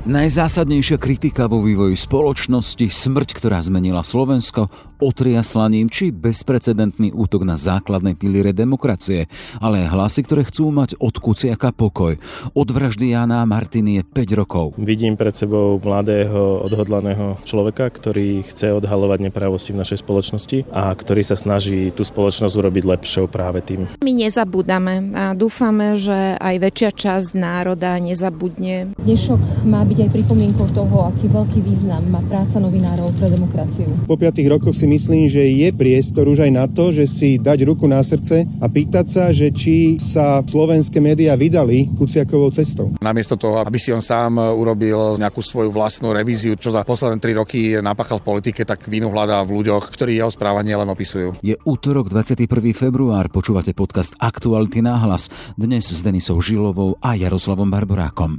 Najzásadnejšia kritika vo vývoji spoločnosti, smrť, ktorá zmenila Slovensko, otriaslaním či bezprecedentný útok na základné piliere demokracie, ale aj hlasy, ktoré chcú mať od Kuciaka pokoj. Od vraždy Jana Martiny je 5 rokov. Vidím pred sebou mladého, odhodlaného človeka, ktorý chce odhalovať neprávosti v našej spoločnosti a ktorý sa snaží tú spoločnosť urobiť lepšou práve tým. My nezabúdame a dúfame, že aj väčšia časť národa nezabudne. Dnešok má byť aj pripomienkou toho, aký veľký význam má práca novinárov pre demokraciu. Po piatých rokoch si myslím, že je priestor už aj na to, že si dať ruku na srdce a pýtať sa, že či sa slovenské médiá vydali Kuciakovou cestou. Namiesto toho, aby si on sám urobil nejakú svoju vlastnú revíziu, čo za posledné tri roky napáchal v politike, tak vínu hľadá v ľuďoch, ktorí jeho správanie len opisujú. Je útorok 21. február, počúvate podcast Aktuality náhlas. Dnes s Denisou Žilovou a Jaroslavom Barborákom.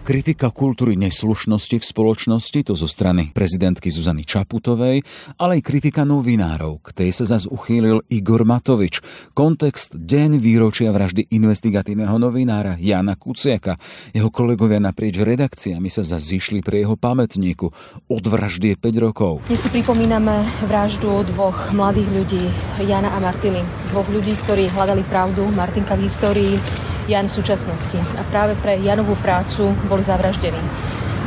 Kritika kultúry neslušnosti v spoločnosti, to zo strany prezidentky Zuzany Čaputovej, ale aj kritika novinárov. K tej sa zas uchýlil Igor Matovič. Kontext deň výročia vraždy investigatívneho novinára Jana Kuciaka. Jeho kolegovia naprieč redakciami sa zas zišli pre jeho pamätníku. Od vraždy je 5 rokov. Dnes si pripomíname vraždu dvoch mladých ľudí, Jana a Martiny. Dvoch ľudí, ktorí hľadali pravdu. Martinka v histórii, Jan v súčasnosti. A práve pre Janovú prácu boli zavraždení.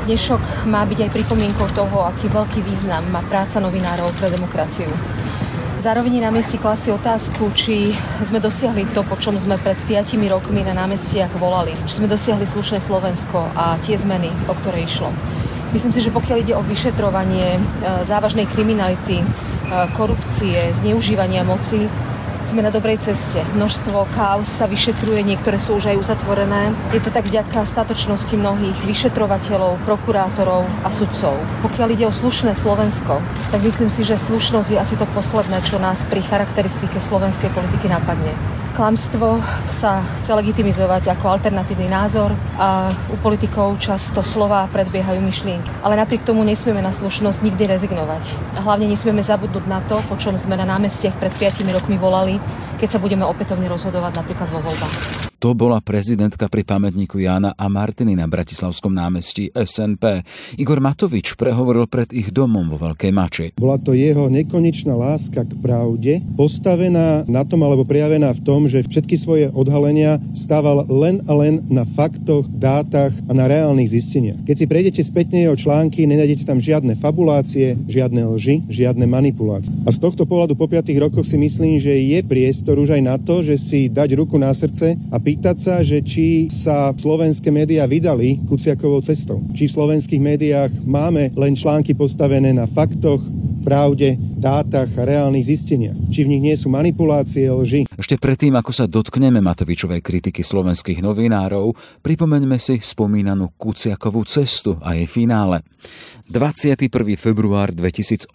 Dnešok má byť aj pripomienkou toho, aký veľký význam má práca novinárov pre demokraciu. Zároveň na mieste klasí otázku, či sme dosiahli to, po čom sme pred 5 rokmi na námestiach volali. Či sme dosiahli slušné Slovensko a tie zmeny, o ktoré išlo. Myslím si, že pokiaľ ide o vyšetrovanie e, závažnej kriminality, e, korupcie, zneužívania moci, sme na dobrej ceste. Množstvo kaos sa vyšetruje, niektoré sú už aj uzatvorené. Je to tak vďaka statočnosti mnohých vyšetrovateľov, prokurátorov a sudcov. Pokiaľ ide o slušné Slovensko, tak myslím si, že slušnosť je asi to posledné, čo nás pri charakteristike slovenskej politiky napadne. Klamstvo sa chce legitimizovať ako alternatívny názor a u politikov často slova predbiehajú myšlienky. Ale napriek tomu nesmieme na slušnosť nikdy rezignovať. A hlavne nesmieme zabudnúť na to, po čom sme na námestiach pred 5 rokmi volali, keď sa budeme opätovne rozhodovať napríklad vo voľbách. To bola prezidentka pri pamätníku Jána a Martiny na Bratislavskom námestí SNP. Igor Matovič prehovoril pred ich domom vo Veľkej Mači. Bola to jeho nekonečná láska k pravde, postavená na tom alebo prejavená v tom, že všetky svoje odhalenia stával len a len na faktoch, dátach a na reálnych zisteniach. Keď si prejdete spätne jeho články, nenájdete tam žiadne fabulácie, žiadne lži, žiadne manipulácie. A z tohto pohľadu po 5 rokoch si myslím, že je priestor už aj na to, že si dať ruku na srdce a pýtať sa, že či sa slovenské médiá vydali Kuciakovou cestou. Či v slovenských médiách máme len články postavené na faktoch, pravde, dátach a reálnych zisteniach. Či v nich nie sú manipulácie, lži. Ešte predtým, ako sa dotkneme Matovičovej kritiky slovenských novinárov, pripomeňme si spomínanú Kuciakovú cestu a jej finále. 21. február 2018.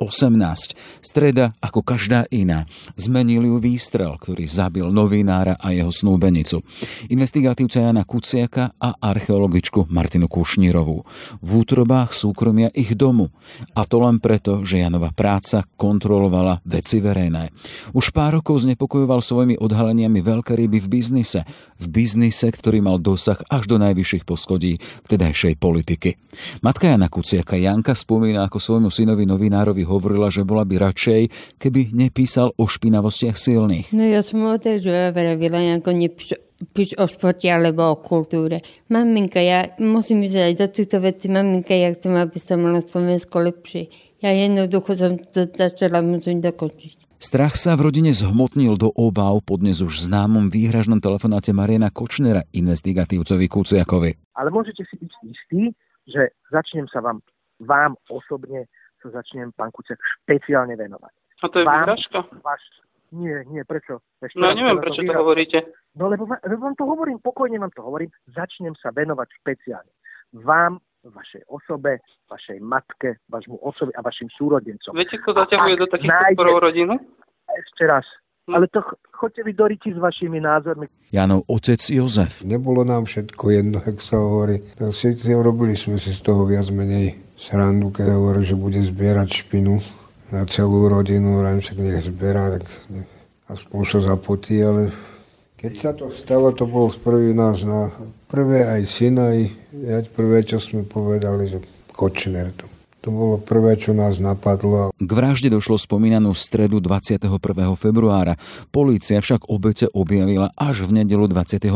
Streda, ako každá iná, zmenil ju výstrel, ktorý zabil novinára a jeho snúbenicu. Investigatívca Jana Kuciaka a archeologičku Martinu Kušnírovú. V útrobách súkromia ich domu. A to len preto, že Janova práca kontrolovala veci verejné. Už pár rokov znepokojoval svojimi odhaleniami veľké ryby v biznise. V biznise, ktorý mal dosah až do najvyšších poschodí vtedajšej politiky. Matka Jana Kuciaka Janka spomína, ako svojmu synovi novinárovi hovorila, že bola by radšej, keby nepísal o špinavostiach silných. No ja som tiež vravila, ako nepíš píš o športe alebo o kultúre. Maminka, ja musím ísť aj do týchto vecí. Maminka, ja chcem, aby sa mala Slovensko lepšie. Ja jednoducho som to začala musím dokončiť. Strach sa v rodine zhmotnil do obáv po dnes už známom výhražnom telefonáte Mariana Kočnera investigatívcovi Kuciakovi. Ale môžete si byť istí, že začnem sa vám, vám osobne sa začnem, pán Kuciak, špeciálne venovať. A to je vám, výhražka? Váš, Nie, nie, prečo? Ešte no neviem, prečo to, to hovoríte. No lebo, lebo vám to hovorím, pokojne vám to hovorím, začnem sa venovať špeciálne. Vám, vašej osobe, vašej matke, vašmu osobe a vašim súrodencom. Viete, kto zaťahuje do takých nájde... rodinu? Ešte raz. Hm. Ale to chodte vy do s vašimi názormi. Janov otec Jozef. Nebolo nám všetko jedno, jak sa hovorí. Všetci robili sme si z toho viac menej srandu, keď hovorí, že bude zbierať špinu na celú rodinu, vrajím však nech zberá, tak aspoň sa zapotí, ale keď sa to stalo, to bol prvý nás na prvé aj syn, aj prvé, čo sme povedali, že Kočner to to bolo prvé, čo nás napadlo. K vražde došlo spomínanú stredu 21. februára. Polícia však obete objavila až v nedelu 25.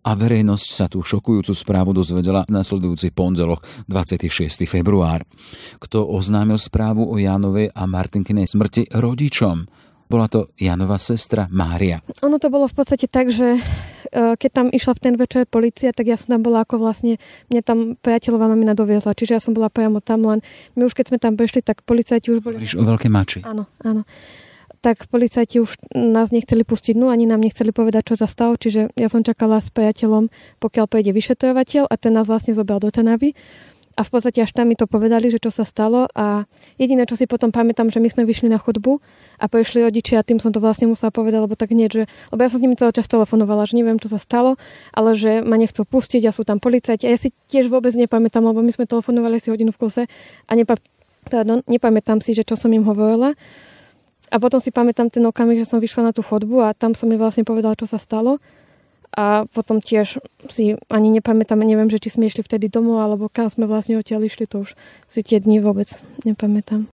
a verejnosť sa tú šokujúcu správu dozvedela nasledujúci pondelok 26. február. Kto oznámil správu o Jánovej a Martinkinej smrti rodičom? Bola to Janova sestra Mária. Ono to bolo v podstate tak, že e, keď tam išla v ten večer policia, tak ja som tam bola ako vlastne, mňa tam priateľová mamina doviezla, čiže ja som bola priamo tam len. My už keď sme tam prešli, tak policajti už boli... Hovoríš o veľké mači. Áno, áno. Tak policajti už nás nechceli pustiť, no ani nám nechceli povedať, čo sa stalo, čiže ja som čakala s priateľom, pokiaľ pôjde vyšetrovateľ a ten nás vlastne zobral do Tanavy. A v podstate až tam mi to povedali, že čo sa stalo. A jediné, čo si potom pamätám, že my sme vyšli na chodbu a prišli rodičia a tým som to vlastne musela povedať, lebo tak nie, že, lebo ja som s nimi celý čas telefonovala, že neviem, čo sa stalo, ale že ma nechcú pustiť a sú tam policajti. A ja si tiež vôbec nepamätám, lebo my sme telefonovali si hodinu v kuse a nepa, pardon, nepamätám si, že čo som im hovorila. A potom si pamätám ten okamih, že som vyšla na tú chodbu a tam som mi vlastne povedala, čo sa stalo a potom tiež si ani nepamätám, neviem, že či sme išli vtedy domov, alebo kam sme vlastne odtiaľ išli, to už si tie dni vôbec nepamätám.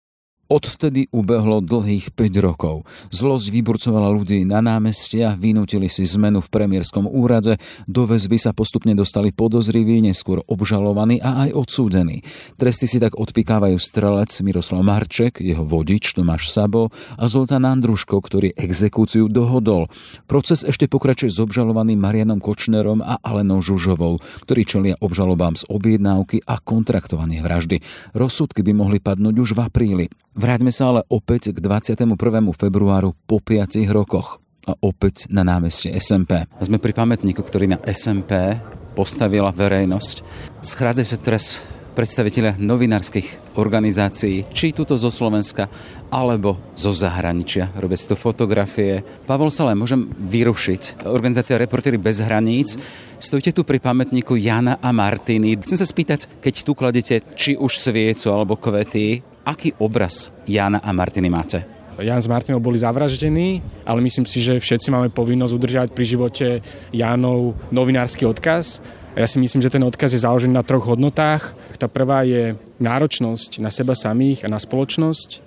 Odvtedy ubehlo dlhých 5 rokov. Zlosť vyburcovala ľudí na námestia, vynútili si zmenu v premiérskom úrade, do väzby sa postupne dostali podozriví, neskôr obžalovaní a aj odsúdení. Tresty si tak odpikávajú strelec Miroslav Marček, jeho vodič Tomáš Sabo a Zoltán Andruško, ktorý exekúciu dohodol. Proces ešte pokračuje s obžalovaným Marianom Kočnerom a Alenou Žužovou, ktorí čelia obžalobám z objednávky a kontraktovanie vraždy. Rozsudky by mohli padnúť už v apríli. Vráťme sa ale opäť k 21. februáru po 5 rokoch a opäť na námestie SMP. Sme pri pamätníku, ktorý na SMP postavila verejnosť. Schádzajú sa teraz predstaviteľia novinárskych organizácií, či tuto zo Slovenska, alebo zo zahraničia. Robia si to fotografie. Pavol Salé, môžem vyrušiť. Organizácia Reportéry bez hraníc. Stojíte tu pri pamätníku Jana a Martiny. Chcem sa spýtať, keď tu kladete či už sviecu alebo kvety, Aký obraz Jana a Martiny máte? Jan s Martinou boli zavraždení, ale myslím si, že všetci máme povinnosť udržiavať pri živote Jánov novinársky odkaz. Ja si myslím, že ten odkaz je založený na troch hodnotách. Tá prvá je náročnosť na seba samých a na spoločnosť.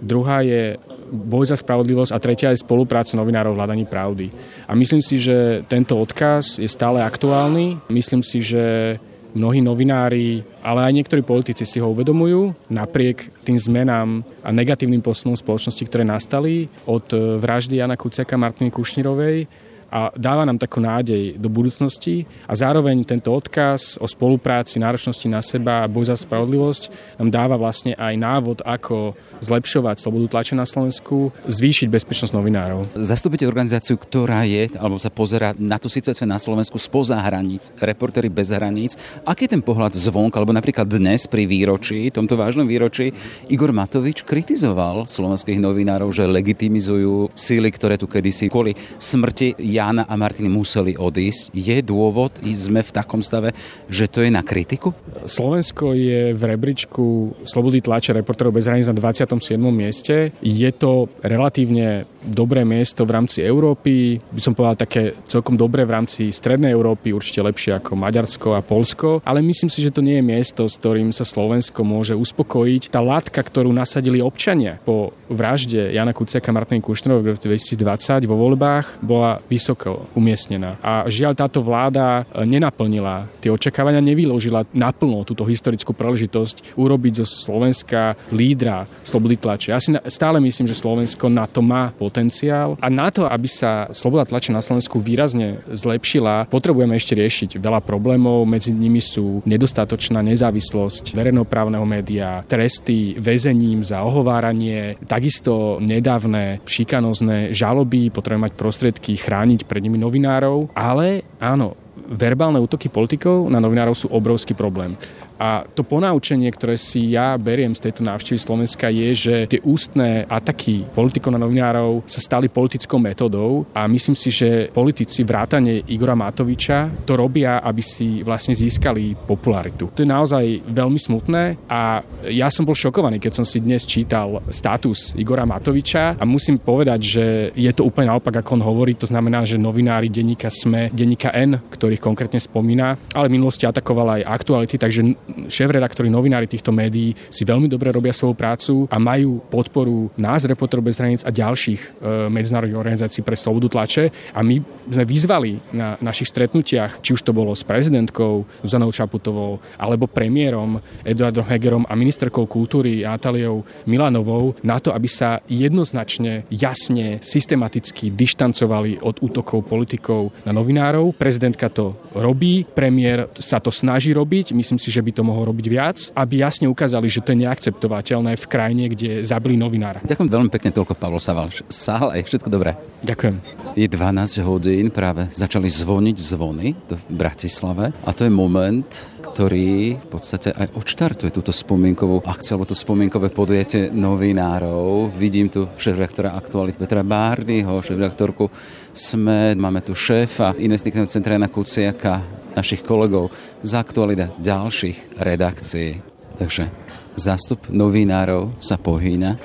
Druhá je boj za spravodlivosť a tretia je spolupráca novinárov v hľadaní pravdy. A myslím si, že tento odkaz je stále aktuálny. Myslím si, že mnohí novinári, ale aj niektorí politici si ho uvedomujú napriek tým zmenám a negatívnym posunom spoločnosti, ktoré nastali od vraždy Jana Kuciaka Martiny Kušnirovej a dáva nám takú nádej do budúcnosti a zároveň tento odkaz o spolupráci, náročnosti na seba a boj za spravodlivosť nám dáva vlastne aj návod, ako zlepšovať slobodu tlače na Slovensku, zvýšiť bezpečnosť novinárov. Zastupujete organizáciu, ktorá je, alebo sa pozera na tú situáciu na Slovensku spoza hraníc, reportéry bez hraníc. Aký je ten pohľad zvonka, alebo napríklad dnes pri výročí, tomto vážnom výročí, Igor Matovič kritizoval slovenských novinárov, že legitimizujú síly, ktoré tu kedysi kvôli smrti Jana a Martiny museli odísť. Je dôvod, sme v takom stave, že to je na kritiku? Slovensko je v rebríčku slobody tlače reportérov bez hraníc na 20 27. mieste. Je to relatívne dobré miesto v rámci Európy, by som povedal také celkom dobré v rámci Strednej Európy, určite lepšie ako Maďarsko a Polsko, ale myslím si, že to nie je miesto, s ktorým sa Slovensko môže uspokojiť. Tá látka, ktorú nasadili občania po vražde Jana Kuciaka a Martiny Kušnerovej v 2020 vo voľbách, bola vysoko umiestnená. A žiaľ táto vláda e, nenaplnila tie očakávania, nevyložila naplno túto historickú príležitosť urobiť zo Slovenska lídra slobody tlače. Ja si stále myslím, že Slovensko na to má potenciál a na to, aby sa sloboda tlače na Slovensku výrazne zlepšila, potrebujeme ešte riešiť veľa problémov. Medzi nimi sú nedostatočná nezávislosť verejnoprávneho média, tresty väzením za ohováranie, takisto nedávne šikanozné žaloby, potrebujeme mať prostriedky chrániť pred nimi novinárov, ale áno, verbálne útoky politikov na novinárov sú obrovský problém. A to ponaučenie, ktoré si ja beriem z tejto návštevy Slovenska je, že tie ústne ataky politikov na novinárov sa stali politickou metodou a myslím si, že politici vrátane Igora Matoviča to robia, aby si vlastne získali popularitu. To je naozaj veľmi smutné a ja som bol šokovaný, keď som si dnes čítal status Igora Matoviča a musím povedať, že je to úplne naopak, ako on hovorí. To znamená, že novinári denníka SME, denníka N, ktorých konkrétne spomína, ale v minulosti atakoval aj aktuality, takže šéf-redaktori, novinári týchto médií si veľmi dobre robia svoju prácu a majú podporu nás, reportérov bez hraníc a ďalších e, medzinárodných organizácií pre slobodu tlače. A my sme vyzvali na našich stretnutiach, či už to bolo s prezidentkou Zuzanou Čaputovou, alebo premiérom Eduardom Hegerom a ministerkou kultúry Natáliou Milanovou na to, aby sa jednoznačne, jasne, systematicky dištancovali od útokov politikov na novinárov. Prezidentka to robí, premiér sa to snaží robiť, myslím si, že by to to mohol robiť viac, aby jasne ukázali, že to je neakceptovateľné v krajine, kde zabili novinára. Ďakujem veľmi pekne toľko, Pavlo Saval. Sále, všetko dobré. Ďakujem. Je 12 hodín, práve začali zvoniť zvony v Bratislave a to je moment, ktorý v podstate aj odštartuje túto spomienkovú akciu, alebo to spomienkové podujatie novinárov. Vidím tu šéf-redaktora Aktualit Petra Bárnyho, šéf-redaktorku SME, máme tu šéfa investigatívneho centra Jana Kuciaka, našich kolegov z aktualita ďalších redakcií. Takže zástup novinárov sa pohýňa.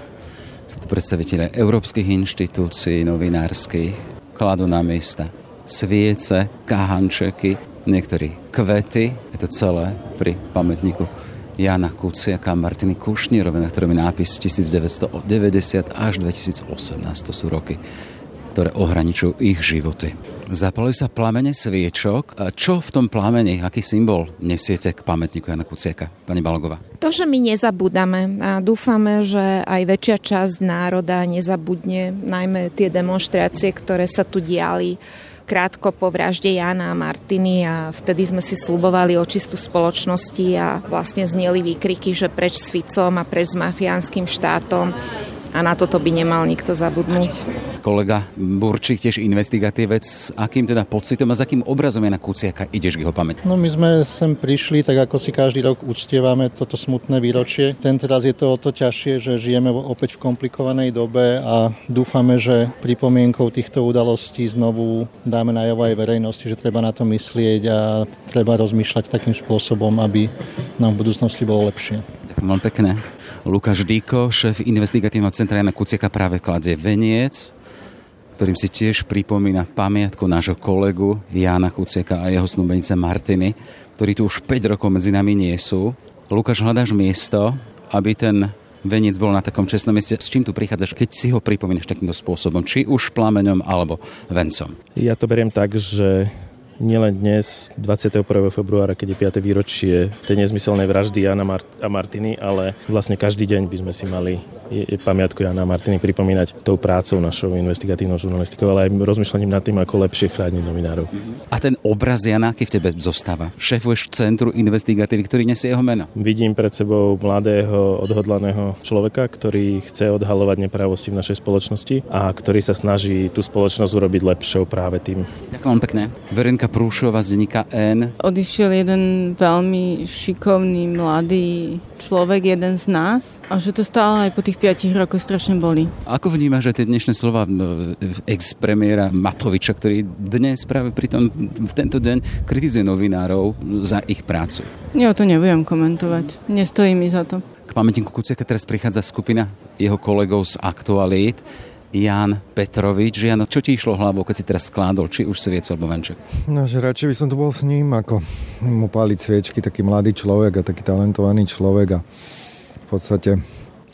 Sú to predstaviteľe európskych inštitúcií novinárskych, kladú na miesta sviece, kahančeky, niektorí kvety. Je to celé pri pamätníku Jana Kuciaka a Martiny Kušnírovi, na ktorom je nápis 1990 až 2018. To sú roky, ktoré ohraničujú ich životy. Zapali sa plamene sviečok. Čo v tom plamene, aký symbol nesiete k pamätníku Jana Kuciaka, pani Balogová? To, že my nezabúdame a dúfame, že aj väčšia časť národa nezabudne, najmä tie demonstrácie, ktoré sa tu diali krátko po vražde Jana a Martiny a vtedy sme si slubovali očistú spoločnosti a vlastne zneli výkriky, že preč s Ficom a preč s mafiánskym štátom a na toto by nemal nikto zabudnúť. Kolega Burčík, tiež investigatívec, s akým teda pocitom a s akým obrazom je na Kuciaka ideš k jeho pamäť? No my sme sem prišli, tak ako si každý rok uctievame toto smutné výročie. Ten teraz je to o to ťažšie, že žijeme opäť v komplikovanej dobe a dúfame, že pripomienkou týchto udalostí znovu dáme najavo aj verejnosti, že treba na to myslieť a treba rozmýšľať takým spôsobom, aby nám v budúcnosti bolo lepšie. Veľmi pekne. Lukáš Dýko, šéf investigatívneho centra Jana Kuciaka práve kladie veniec, ktorým si tiež pripomína pamiatku nášho kolegu Jana Kuciaka a jeho snúbenice Martiny, ktorí tu už 5 rokov medzi nami nie sú. Lukáš, hľadáš miesto, aby ten veniec bol na takom čestnom mieste. S čím tu prichádzaš, keď si ho pripomínaš takýmto spôsobom? Či už plameňom alebo vencom? Ja to beriem tak, že nielen dnes, 21. februára, keď je 5. výročie tej nezmyselnej vraždy Jana Mart- a Martiny, ale vlastne každý deň by sme si mali je, je pamiatku Jana a Martiny pripomínať tou prácou našou investigatívnou žurnalistikou, ale aj rozmýšľaním nad tým, ako lepšie chrániť novinárov. A ten obraz Jana, aký v tebe zostáva? Šéfuješ Centru investigatívy, ktorý nesie jeho meno. Vidím pred sebou mladého, odhodlaného človeka, ktorý chce odhalovať neprávosti v našej spoločnosti a ktorý sa snaží tú spoločnosť urobiť lepšou práve tým. Ďakujem pekne. Verenka Monika Prúšová z denníka N. Odišiel jeden veľmi šikovný, mladý človek, jeden z nás a že to stále aj po tých 5 rokoch strašne boli. Ako vnímaš že tie dnešné slova ex-premiéra Matoviča, ktorý dnes práve pri tom, v tento deň kritizuje novinárov za ich prácu? Ja to nebudem komentovať. Nestojí mi za to. K pamätníku Kuciaka teraz prichádza skupina jeho kolegov z Aktualít. Jan Petrovič. Jano, čo ti išlo hlavou, keď si teraz skládol, či už sviec alebo venček? No, že radšej by som tu bol s ním, ako mu páliť sviečky, taký mladý človek a taký talentovaný človek a v podstate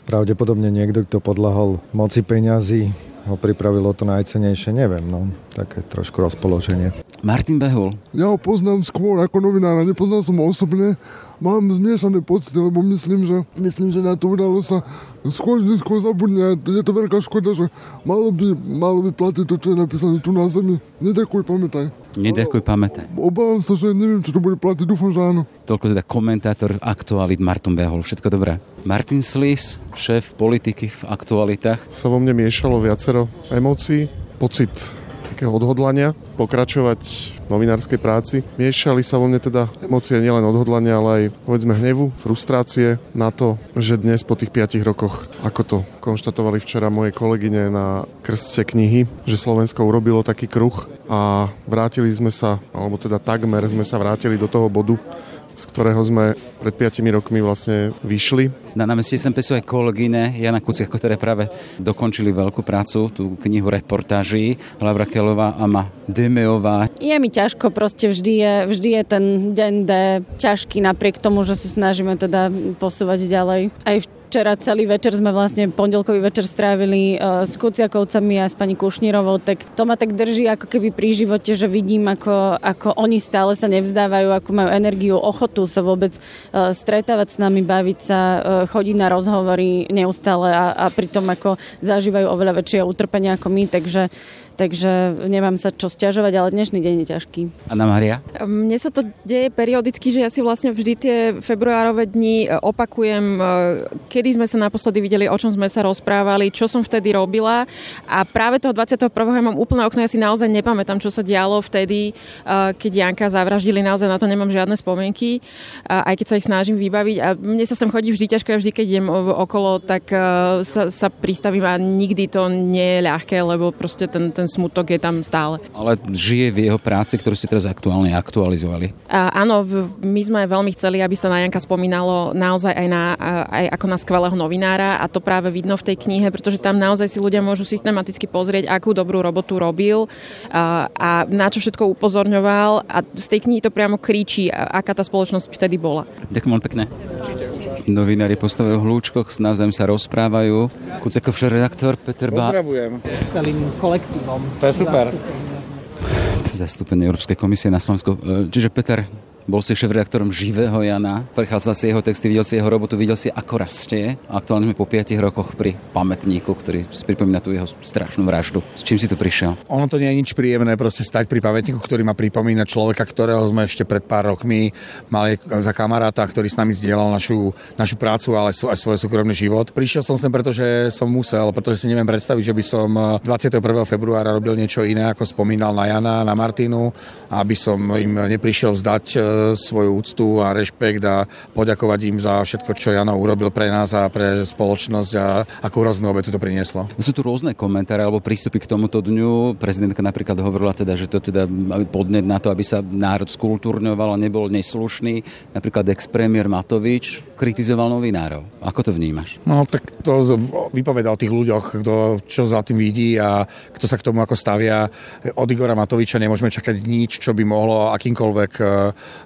pravdepodobne niekto, kto podlahol moci peňazí, ho pripravilo to najcenejšie, neviem. No. Také trošku rozpoloženie. Martin Behul. Ja ho poznám skôr ako novinára, nepoznal som ho osobne. Mám zmiešané pocity, lebo myslím, že, myslím, že na to udalo sa skôr skôr zabudne. Je to veľká škoda, že malo by, malo by platiť to, čo je napísané tu na zemi. Nedakuj, pamätaj. Nedakuj, pamätaj. Obávam sa, že neviem, či to bude platiť, dúfam, že áno. Toľko teda komentátor aktualit Martin Behol. Všetko dobré. Martin Slis, šéf politiky v aktualitách. Sa vo mne miešalo viacero emócií, pocit takého odhodlania pokračovať v novinárskej práci. Miešali sa vo mne teda emócie nielen odhodlania, ale aj povedzme hnevu, frustrácie na to, že dnes po tých 5 rokoch, ako to konštatovali včera moje kolegyne na krste knihy, že Slovensko urobilo taký kruh a vrátili sme sa, alebo teda takmer sme sa vrátili do toho bodu, z ktorého sme pred 5 rokmi vlastne vyšli. Na námestí sem sú aj kolegyne Jana Kuciako, ktoré práve dokončili veľkú prácu, tú knihu reportáží, Laura Kelová a Ma Demeová. Je mi ťažko, proste vždy je, vždy je ten deň D ťažký napriek tomu, že sa snažíme teda posúvať ďalej. Aj v včera celý večer sme vlastne pondelkový večer strávili uh, s Kuciakovcami a s pani Kušnírovou, tak to ma tak drží ako keby pri živote, že vidím, ako, ako oni stále sa nevzdávajú, ako majú energiu, ochotu sa vôbec uh, stretávať s nami, baviť sa, uh, chodiť na rozhovory neustále a, a pritom ako zažívajú oveľa väčšie utrpenia ako my, takže takže nemám sa čo stiažovať, ale dnešný deň je ťažký. Anna Maria? Mne sa to deje periodicky, že ja si vlastne vždy tie februárove dni e, opakujem, e, kedy sme sa naposledy videli, o čom sme sa rozprávali, čo som vtedy robila a práve toho 21. Ja mám úplné okno, ja si naozaj nepamätám, čo sa dialo vtedy, e, keď Janka zavraždili, naozaj na to nemám žiadne spomienky, aj keď sa ich snažím vybaviť a mne sa sem chodí vždy ťažko, ja vždy, keď idem okolo, tak sa, sa pristavím a nikdy to nie je ľahké, lebo proste ten ten smutok je tam stále. Ale žije v jeho práci, ktorú ste teraz aktuálne aktualizovali. A, áno, my sme veľmi chceli, aby sa na Janka spomínalo naozaj aj, na, aj ako na skvelého novinára a to práve vidno v tej knihe, pretože tam naozaj si ľudia môžu systematicky pozrieť, akú dobrú robotu robil a, a na čo všetko upozorňoval a z tej knihy to priamo kričí, aká tá spoločnosť vtedy bola. Ďakujem pekne. Novinári postavujú v hľúčkoch, navzájom sa rozprávajú. Kucekov redaktor Peter Bá. Pozdravujem. Celým kolektívom. To je super. Zastúpenie Európskej komisie na Slovensku. E, čiže Peter, bol si šéf-redaktorom živého Jana, prechádzal si jeho texty, videl si jeho robotu, videl si, ako rastie. Aktuálne sme po 5 rokoch pri pamätníku, ktorý si pripomína tú jeho strašnú vraždu. S čím si tu prišiel? Ono to nie je nič príjemné, proste stať pri pamätníku, ktorý má pripomínať človeka, ktorého sme ešte pred pár rokmi mali za kamaráta, ktorý s nami zdieľal našu, našu prácu, ale aj svoj súkromný život. Prišiel som sem, pretože som musel, pretože si neviem predstaviť, že by som 21. februára robil niečo iné, ako spomínal na Jana, na Martinu, aby som im neprišiel vzdať svoju úctu a rešpekt a poďakovať im za všetko, čo Jano urobil pre nás a pre spoločnosť a akú hroznú obetu to prinieslo. Sú tu rôzne komentáre alebo prístupy k tomuto dňu. Prezidentka napríklad hovorila teda, že to teda podnet na to, aby sa národ skultúrňoval a nebol neslušný. Napríklad ex-premiér Matovič kritizoval novinárov. Ako to vnímaš? No tak to vypoveda o tých ľuďoch, kto čo za tým vidí a kto sa k tomu ako stavia. Od Igora Matoviča nemôžeme čakať nič, čo by mohlo akýmkoľvek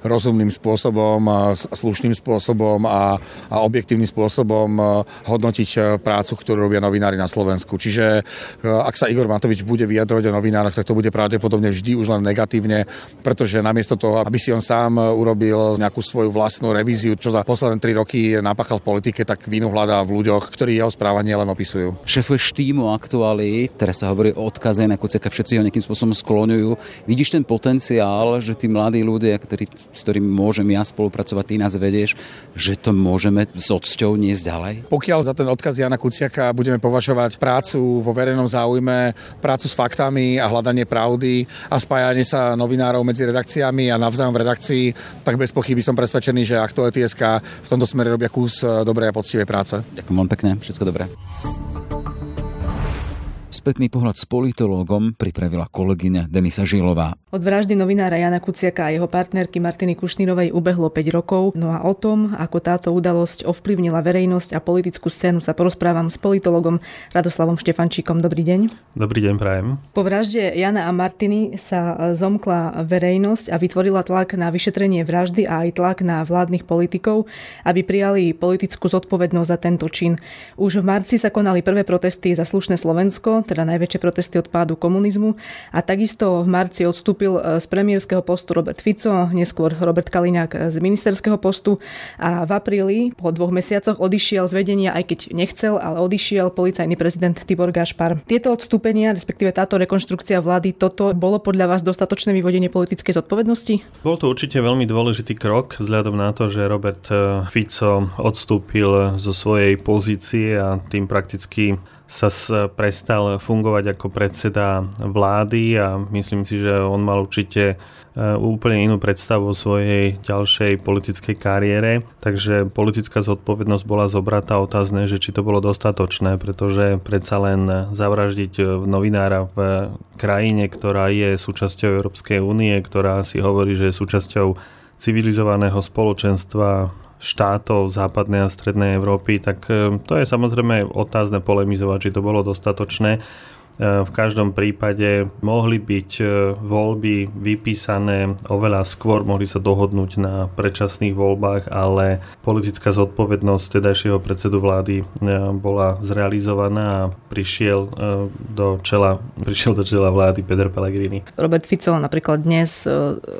rozumným spôsobom, slušným spôsobom a, a objektívnym spôsobom e, hodnotiť e, prácu, ktorú robia novinári na Slovensku. Čiže e, ak sa Igor Matovič bude vyjadrovať o novinároch, tak to bude pravdepodobne vždy už len negatívne, pretože namiesto toho, aby si on sám urobil nejakú svoju vlastnú revíziu, čo za posledné tri roky napáchal v politike, tak vínu hľadá v ľuďoch, ktorí jeho správanie len opisujú. Šefuješ týmu aktuály, teraz sa hovorí o odkaze na Kuciaka, všetci ho nejakým spôsobom skloňujú. Vidíš ten potenciál, že tí mladí ľudia, ktorí s ktorými môžem ja spolupracovať, ty nás vedieš, že to môžeme s odsťou niesť ďalej? Pokiaľ za ten odkaz Jana Kuciaka budeme považovať prácu vo verejnom záujme, prácu s faktami a hľadanie pravdy a spájanie sa novinárov medzi redakciami a navzájom v redakcii, tak bez pochyby som presvedčený, že Aktuality.sk v tomto smere robia kus eh, dobrej a poctivej práce. Ďakujem vám pekne, všetko dobré. Spätný pohľad s politológom pripravila kolegyňa Denisa Žilová. Od vraždy novinára Jana Kuciaka a jeho partnerky Martiny Kušnírovej ubehlo 5 rokov, no a o tom, ako táto udalosť ovplyvnila verejnosť a politickú scénu sa porozprávam s politologom Radoslavom Štefančíkom. Dobrý deň. Dobrý deň, prajem. Po vražde Jana a Martiny sa zomkla verejnosť a vytvorila tlak na vyšetrenie vraždy a aj tlak na vládnych politikov, aby prijali politickú zodpovednosť za tento čin. Už v marci sa konali prvé protesty za slušné Slovensko, teda najväčšie protesty od pádu komunizmu. A takisto v marci odstúpil z premiérskeho postu Robert Fico, neskôr Robert Kaliňák z ministerského postu a v apríli po dvoch mesiacoch odišiel z vedenia, aj keď nechcel, ale odišiel policajný prezident Tibor Gašpar. Tieto odstúpenia, respektíve táto rekonštrukcia vlády, toto bolo podľa vás dostatočné vyvodenie politickej zodpovednosti? Bol to určite veľmi dôležitý krok, vzhľadom na to, že Robert Fico odstúpil zo svojej pozície a tým prakticky sa prestal fungovať ako predseda vlády a myslím si, že on mal určite e, úplne inú predstavu o svojej ďalšej politickej kariére. Takže politická zodpovednosť bola zobratá otázne, že či to bolo dostatočné, pretože predsa len zavraždiť novinára v krajine, ktorá je súčasťou Európskej únie, ktorá si hovorí, že je súčasťou civilizovaného spoločenstva štátov západnej a strednej Európy, tak e, to je samozrejme otázne polemizovať, či to bolo dostatočné. V každom prípade mohli byť e, voľby vypísané oveľa skôr, mohli sa dohodnúť na predčasných voľbách, ale politická zodpovednosť tedajšieho predsedu vlády e, bola zrealizovaná a prišiel e, do čela, prišiel do čela vlády Peter Pellegrini. Robert Fico napríklad dnes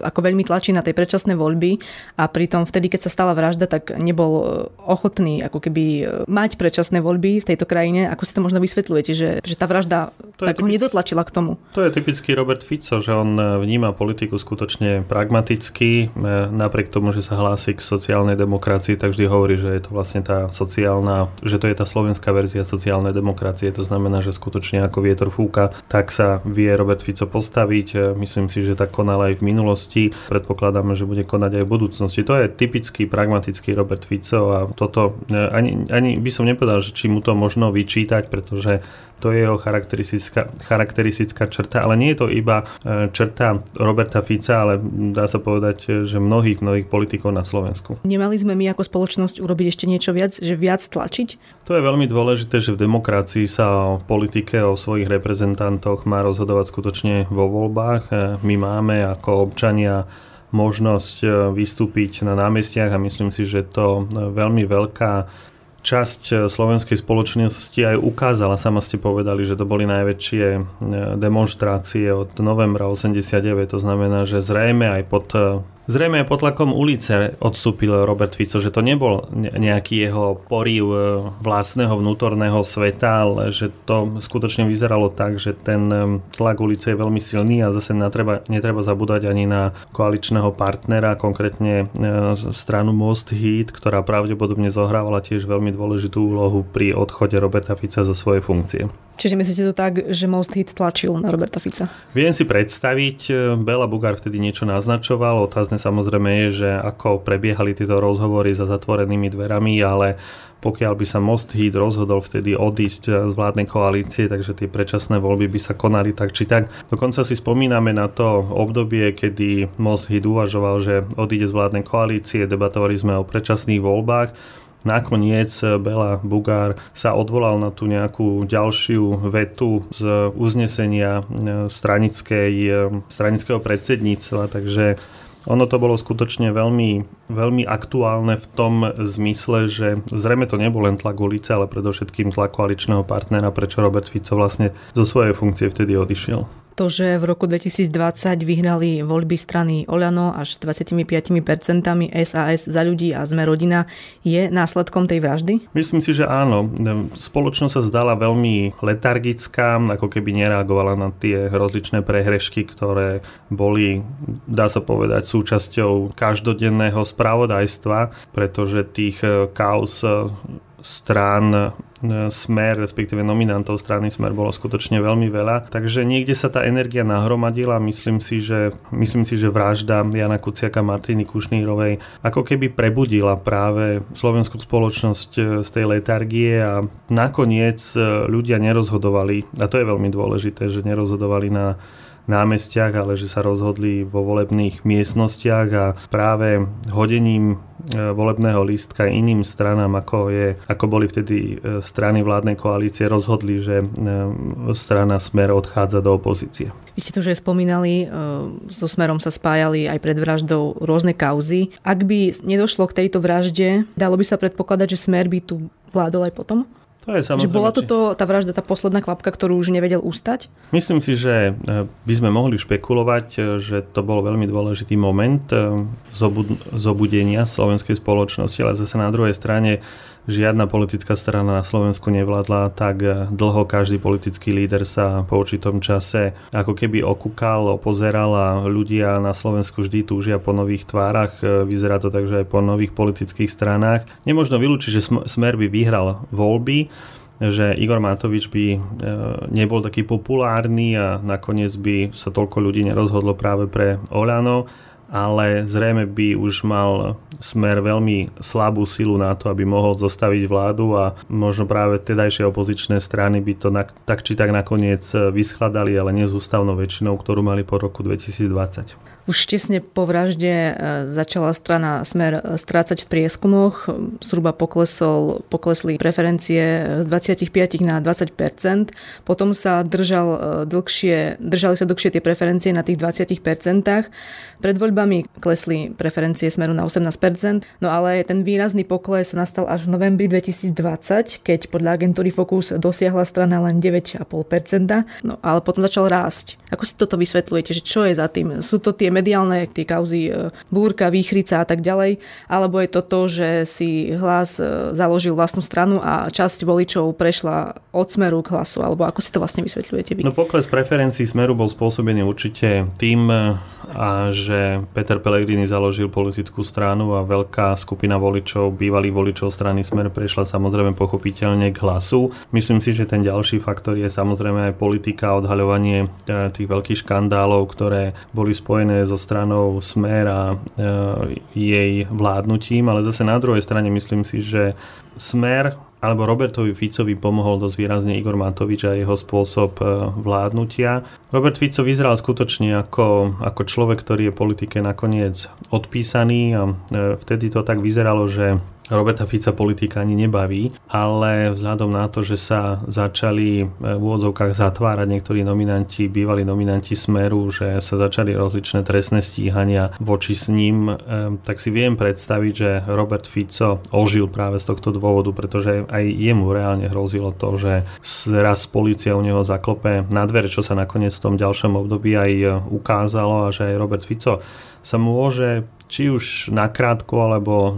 ako veľmi tlačí na tej predčasné voľby a pritom vtedy, keď sa stala vražda, tak nebol ochotný ako keby mať predčasné voľby v tejto krajine. Ako si to možno vysvetľujete, že, že tá vražda to tak ho nedotlačila k tomu. To je typický Robert Fico, že on e, vníma politiku skutočne pragmaticky, e, napriek tomu, že sa hlási k sociálnej demokracii, tak vždy hovorí, že je to vlastne tá sociálna, že to je tá slovenská verzia sociálnej demokracie, to znamená, že skutočne ako vietor fúka, tak sa vie Robert Fico postaviť. E, myslím si, že tak konal aj v minulosti, predpokladáme, že bude konať aj v budúcnosti. To je typický pragmatický Robert Fico a toto ani, ani by som nepovedal, že či mu to možno vyčítať, pretože to je jeho charakteristická, charakteristická črta, ale nie je to iba e, črta Roberta Fica, ale dá sa povedať, že mnohých, mnohých politikov na Slovensku. Nemali sme my ako spoločnosť urobiť ešte niečo viac, že viac tlačiť? To je veľmi dôležité, že v demokracii sa o politike, o svojich reprezentantoch má rozhodovať skutočne vo voľbách. E, my máme ako občania možnosť e, vystúpiť na námestiach a myslím si, že to veľmi veľká časť e, slovenskej spoločnosti aj ukázala, sama ste povedali, že to boli najväčšie e, demonstrácie od novembra 89, to znamená, že zrejme aj pod e, Zrejme pod tlakom ulice odstúpil Robert Fico, že to nebol nejaký jeho porýv e, vlastného vnútorného sveta, ale že to skutočne vyzeralo tak, že ten e, tlak ulice je veľmi silný a zase netreba, netreba zabúdať ani na koaličného partnera, konkrétne e, stranu Most Heat, ktorá pravdepodobne zohrávala tiež veľmi dôležitú úlohu pri odchode Roberta Fica zo svojej funkcie. Čiže myslíte to tak, že Most Hit tlačil na Roberta Fica? Viem si predstaviť, e, Bela Bugár vtedy niečo naznačoval, otázne samozrejme je, že ako prebiehali tieto rozhovory za zatvorenými dverami, ale pokiaľ by sa Most Hit rozhodol vtedy odísť e, z vládnej koalície, takže tie predčasné voľby by sa konali tak či tak. Dokonca si spomíname na to obdobie, kedy Most Hit uvažoval, že odíde z vládnej koalície, debatovali sme o predčasných voľbách Nakoniec Bela Bugár sa odvolal na tú nejakú ďalšiu vetu z uznesenia e, e, stranického predsedníctva, takže ono to bolo skutočne veľmi, veľmi aktuálne v tom zmysle, že zrejme to nebol len tlak ulice, ale predovšetkým tlak koaličného partnera, prečo Robert Fico vlastne zo svojej funkcie vtedy odišiel to, že v roku 2020 vyhrali voľby strany Oľano až s 25% SAS za ľudí a sme rodina, je následkom tej vraždy? Myslím si, že áno. Spoločnosť sa zdala veľmi letargická, ako keby nereagovala na tie rozličné prehrešky, ktoré boli, dá sa povedať, súčasťou každodenného spravodajstva, pretože tých kaos strán e, Smer, respektíve nominantov strany Smer bolo skutočne veľmi veľa. Takže niekde sa tá energia nahromadila. Myslím si, že, myslím si, že vražda Jana Kuciaka Martiny Kušnírovej ako keby prebudila práve slovenskú spoločnosť e, z tej letargie a nakoniec e, ľudia nerozhodovali, a to je veľmi dôležité, že nerozhodovali na námestiach, ale že sa rozhodli vo volebných miestnostiach a práve hodením e, volebného lístka iným stranám, ako, je, ako boli vtedy e, strany vládnej koalície, rozhodli, že e, strana Smer odchádza do opozície. Vy ste to aj spomínali, so Smerom sa spájali aj pred vraždou rôzne kauzy. Ak by nedošlo k tejto vražde, dalo by sa predpokladať, že Smer by tu vládol aj potom? To je samozrejme. Že bola toto tá vražda, tá posledná kvapka, ktorú už nevedel ustať? Myslím si, že e, by sme mohli špekulovať, e, že to bol veľmi dôležitý moment e, zobudenia slovenskej spoločnosti, ale zase na druhej strane žiadna politická strana na Slovensku nevládla tak dlho. Každý politický líder sa po určitom čase ako keby okúkal, opozeral a ľudia na Slovensku vždy túžia po nových tvárach. Vyzerá to tak, že aj po nových politických stranách. Nemožno vylúčiť, že Smer by vyhral voľby, že Igor Matovič by e, nebol taký populárny a nakoniec by sa toľko ľudí nerozhodlo práve pre Oľano ale zrejme by už mal smer veľmi slabú silu na to, aby mohol zostaviť vládu a možno práve tedajšie opozičné strany by to tak či tak nakoniec vyskladali, ale nie s ústavnou väčšinou, ktorú mali po roku 2020. Už tesne po vražde e, začala strana Smer e, strácať v prieskumoch. Zhruba poklesol, poklesli preferencie z 25 na 20% Potom sa držal e, dlhšie, držali sa dlhšie tie preferencie na tých 20 Pred voľbami klesli preferencie Smeru na 18% no ale ten výrazný pokles nastal až v novembri 2020, keď podľa agentúry Focus dosiahla strana len 9,5% No ale potom začal rásť. Ako si toto vysvetľujete, že čo je za tým? Sú to tie mediálne, tie kauzy e, Búrka, Výchrica a tak ďalej, alebo je to to, že si hlas e, založil vlastnú stranu a časť voličov prešla od smeru k hlasu, alebo ako si to vlastne vysvetľujete vy? No pokles preferencií smeru bol spôsobený určite tým, a že Peter Pellegrini založil politickú stranu a veľká skupina voličov, bývalých voličov strany Smer prešla samozrejme pochopiteľne k hlasu. Myslím si, že ten ďalší faktor je samozrejme aj politika, odhaľovanie e, tých veľkých škandálov, ktoré boli spojené so stranou Smer a e, jej vládnutím, ale zase na druhej strane myslím si, že Smer alebo Robertovi Ficovi pomohol dosť výrazne Igor Matovič a jeho spôsob e, vládnutia. Robert Fico vyzeral skutočne ako, ako človek, ktorý je politike nakoniec odpísaný a e, vtedy to tak vyzeralo, že Roberta Fica politika ani nebaví, ale vzhľadom na to, že sa začali e, v úvodzovkách zatvárať niektorí nominanti, bývalí nominanti Smeru, že sa začali rozličné trestné stíhania voči s ním, e, tak si viem predstaviť, že Robert Fico ožil práve z tohto dôvodu, pretože aj jemu reálne hrozilo to, že raz policia u neho zaklope na dvere, čo sa nakoniec v tom ďalšom období aj ukázalo a že aj Robert Fico sa môže či už nakrátko alebo e,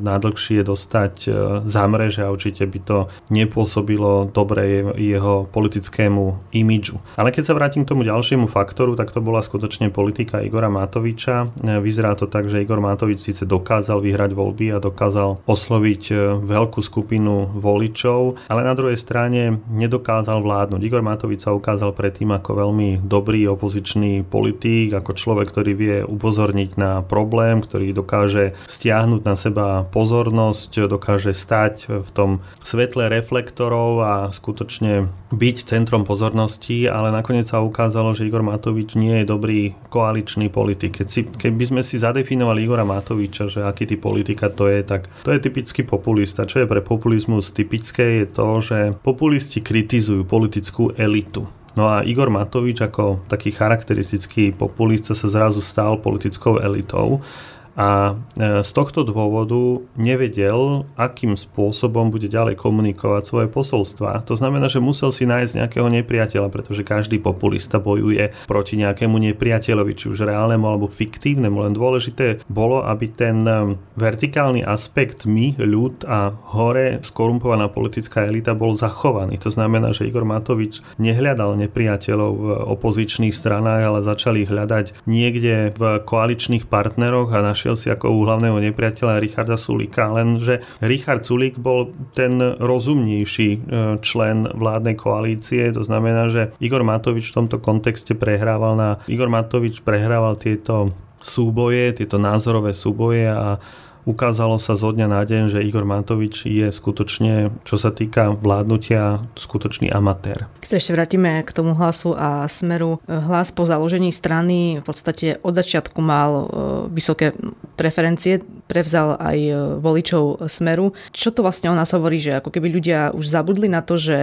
na dlhšie dostať e, za mreže a určite by to nepôsobilo dobre jeho politickému imidžu. Ale keď sa vrátim k tomu ďalšiemu faktoru, tak to bola skutočne politika Igora Matoviča. E, vyzerá to tak, že Igor Matovič síce dokázal vyhrať voľby a dokázal osloviť veľkú skupinu voličov, ale na druhej strane nedokázal vládnuť. Igor Matovič sa ukázal predtým ako veľmi dobrý opozičný politík, ako človek, ktorý vie upozorniť na problém problém, ktorý dokáže stiahnuť na seba pozornosť, dokáže stať v tom svetle reflektorov a skutočne byť centrom pozornosti, ale nakoniec sa ukázalo, že Igor Matovič nie je dobrý koaličný politik. Keď si, keby sme si zadefinovali Igora Matoviča, že aký typ politika to je, tak to je typický populista. Čo je pre populizmus typické je to, že populisti kritizujú politickú elitu. No a Igor Matovič ako taký charakteristický populista sa zrazu stal politickou elitou a e, z tohto dôvodu nevedel, akým spôsobom bude ďalej komunikovať svoje posolstva. To znamená, že musel si nájsť nejakého nepriateľa, pretože každý populista bojuje proti nejakému nepriateľovi, či už reálnemu alebo fiktívnemu. Len dôležité bolo, aby ten e, vertikálny aspekt my, ľud a hore skorumpovaná politická elita bol zachovaný. To znamená, že Igor Matovič nehľadal nepriateľov v opozičných stranách, ale začali hľadať niekde v koaličných partneroch a naš našiel si ako hlavného nepriateľa Richarda Sulika, lenže Richard Sulik bol ten rozumnejší e, člen vládnej koalície, to znamená, že Igor Matovič v tomto kontexte prehrával na... Igor Matovič prehrával tieto súboje, tieto názorové súboje a ukázalo sa zo dňa na deň, že Igor Matovič je skutočne, čo sa týka vládnutia, skutočný amatér. Keď sa ešte vrátime k tomu hlasu a smeru, hlas po založení strany v podstate od začiatku mal e, vysoké preferencie, prevzal aj e, voličov smeru. Čo to vlastne o nás hovorí, že ako keby ľudia už zabudli na to, že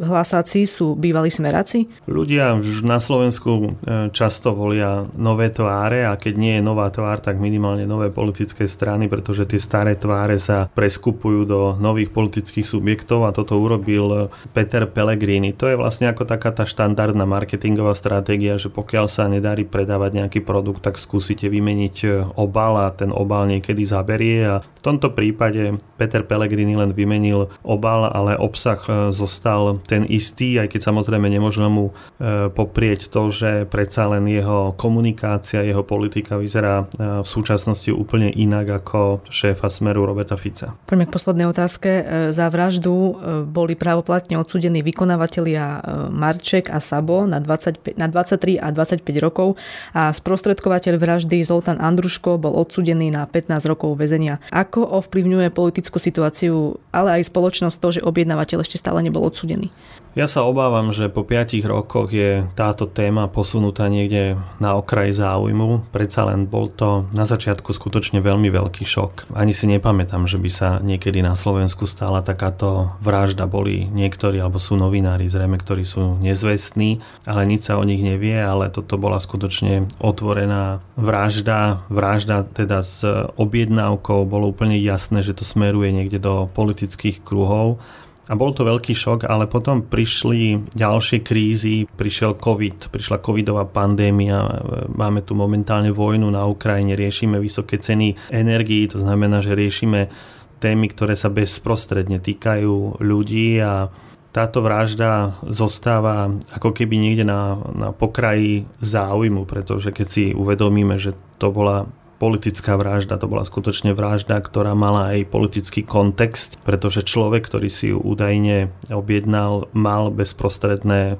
hlasáci sú bývalí smeráci? Ľudia na Slovensku často volia nové tváre a keď nie je nová tvár, tak minimálne nové politické strany strany, pretože tie staré tváre sa preskupujú do nových politických subjektov a toto urobil Peter Pellegrini. To je vlastne ako taká tá štandardná marketingová stratégia, že pokiaľ sa nedarí predávať nejaký produkt, tak skúsite vymeniť obal a ten obal niekedy zaberie a v tomto prípade Peter Pellegrini len vymenil obal, ale obsah e, zostal ten istý, aj keď samozrejme nemôžno mu e, poprieť to, že predsa len jeho komunikácia, jeho politika vyzerá e, v súčasnosti úplne inak ako šéfa Smeru Roberta Fica. Poďme k poslednej otázke. Za vraždu boli právoplatne odsudení vykonávateľia Marček a Sabo na, 25, na 23 a 25 rokov a sprostredkovateľ vraždy Zoltán Andruško bol odsudený na 15 rokov väzenia. Ako ovplyvňuje politickú situáciu, ale aj spoločnosť to, že objednávateľ ešte stále nebol odsudený? Ja sa obávam, že po 5 rokoch je táto téma posunutá niekde na okraj záujmu. Predsa len bol to na začiatku skutočne veľmi veľký šok. Ani si nepamätám, že by sa niekedy na Slovensku stala takáto vražda. Boli niektorí, alebo sú novinári zrejme, ktorí sú nezvestní, ale nič sa o nich nevie, ale toto bola skutočne otvorená vražda. Vražda teda s objednávkou. Bolo úplne jasné, že to smeruje niekde do politických kruhov a bol to veľký šok, ale potom prišli ďalšie krízy, prišiel COVID, prišla covidová pandémia, máme tu momentálne vojnu na Ukrajine, riešime vysoké ceny energií, to znamená, že riešime témy, ktoré sa bezprostredne týkajú ľudí a táto vražda zostáva ako keby niekde na, na pokraji záujmu, pretože keď si uvedomíme, že to bola politická vražda, to bola skutočne vražda, ktorá mala aj politický kontext, pretože človek, ktorý si ju údajne objednal, mal bezprostredné e,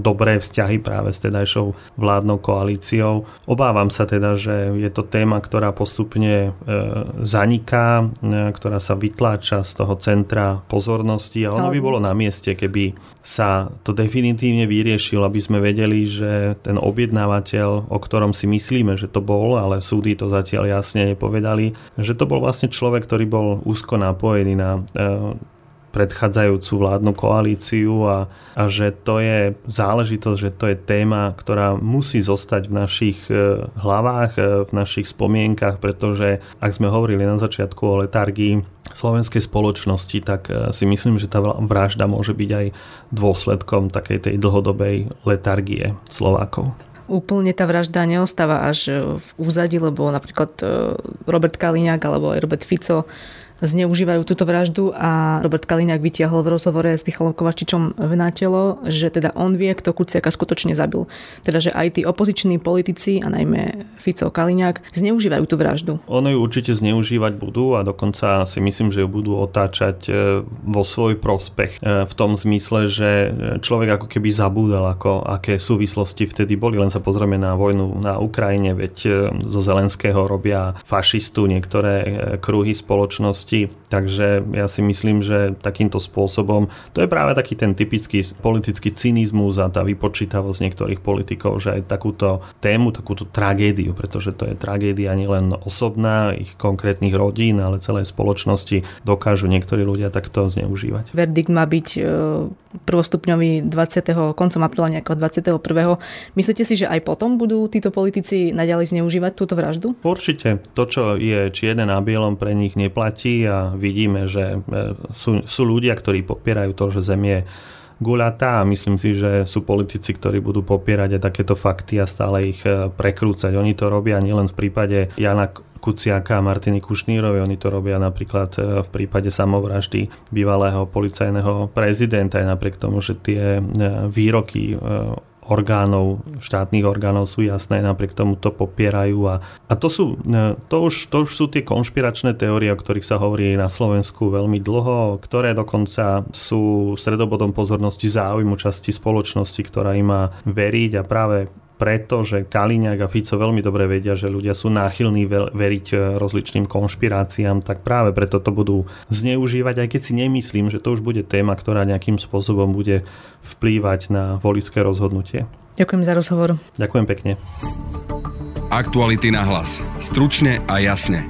dobré vzťahy práve s tedajšou vládnou koalíciou. Obávam sa teda, že je to téma, ktorá postupne e, zaniká, e, ktorá sa vytláča z toho centra pozornosti a ono by bolo na mieste, keby sa to definitívne vyriešilo, aby sme vedeli, že ten objednávateľ, o ktorom si myslíme, že to bol, ale súdy to zatiaľ jasne nepovedali, že to bol vlastne človek, ktorý bol úzko napojený na e, predchádzajúcu vládnu koalíciu a, a že to je záležitosť, že to je téma, ktorá musí zostať v našich e, hlavách, e, v našich spomienkach, pretože ak sme hovorili na začiatku o letargii slovenskej spoločnosti, tak si myslím, že tá vražda môže byť aj dôsledkom takej tej dlhodobej letargie Slovákov úplne tá vražda neostáva až v úzadi, lebo napríklad e, Robert Kaliňák alebo aj Robert Fico zneužívajú túto vraždu a Robert Kaliňák vytiahol v rozhovore s Michalom Kovačičom v nátelo, že teda on vie, kto Kuciaka skutočne zabil. Teda, že aj tí opoziční politici a najmä Fico Kaliňák zneužívajú tú vraždu. Ono ju určite zneužívať budú a dokonca si myslím, že ju budú otáčať e, vo svoj prospech. E, v tom zmysle, že človek ako keby zabúdal, ako, aké súvislosti vtedy boli. Len sa pozrieme na vojnu na Ukrajine, veď e, zo Zelenského robia fašistu niektoré kruhy spoločnosti spoločnosti. Takže ja si myslím, že takýmto spôsobom to je práve taký ten typický politický cynizmus a tá vypočítavosť niektorých politikov, že aj takúto tému, takúto tragédiu, pretože to je tragédia nielen osobná, ich konkrétnych rodín, ale celej spoločnosti dokážu niektorí ľudia takto zneužívať. Verdikt má byť e, prvostupňový 20. koncom apríla nejakého 21. Myslíte si, že aj potom budú títo politici naďalej zneužívať túto vraždu? Určite. To, čo je čierne na bielom, pre nich neplatí a vidíme, že e, sú, sú ľudia, ktorí popierajú to, že Zem je guľatá a myslím si, že sú politici, ktorí budú popierať aj takéto fakty a stále ich e, prekrúcať. Oni to robia nielen v prípade Jana Kuciaka a Martiny Kušnírovi, oni to robia napríklad e, v prípade samovraždy bývalého policajného prezidenta, aj napriek tomu, že tie výroky orgánov, štátnych orgánov sú jasné, napriek tomu to popierajú. A, a to, sú, e, to, už, to už sú tie konšpiračné teórie, o ktorých sa hovorí na Slovensku veľmi dlho, ktoré dokonca sú stredobodom pozornosti záujmu časti spoločnosti, ktorá im má veriť a práve preto, že Kaliňák a Fico veľmi dobre vedia, že ľudia sú náchylní veriť e, rozličným konšpiráciám, tak práve preto to budú zneužívať, aj keď si nemyslím, že to už bude téma, ktorá nejakým spôsobom bude vplývať na volické rozhodnutie. Ďakujem za rozhovor. Ďakujem pekne. Aktuality na hlas. Stručne a jasne.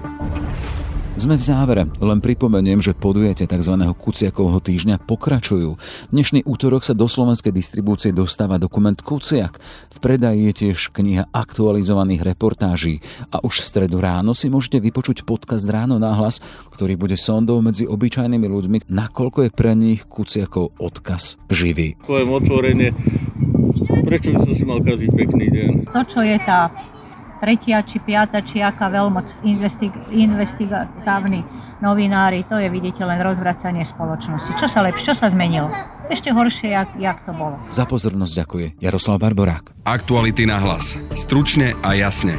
Sme v závere, len pripomeniem, že podujete tzv. Kuciakovho týždňa pokračujú. Dnešný útorok sa do slovenskej distribúcie dostáva dokument Kuciak. V predaji je tiež kniha aktualizovaných reportáží a už v stredu ráno si môžete vypočuť podcast Ráno náhlas, ktorý bude sondou medzi obyčajnými ľuďmi, nakoľko je pre nich Kuciakov odkaz živý. Poviem otvorene, prečo by som si mal každý pekný deň? To, čo je tá tretia či piata či aká veľmoc investig- investigatívni novinári, to je vidíte len rozvracanie spoločnosti. Čo sa lepšie, čo sa zmenilo? Ešte horšie, jak, jak to bolo. Za pozornosť ďakuje Jaroslav Barborák. Aktuality na hlas. Stručne a jasne.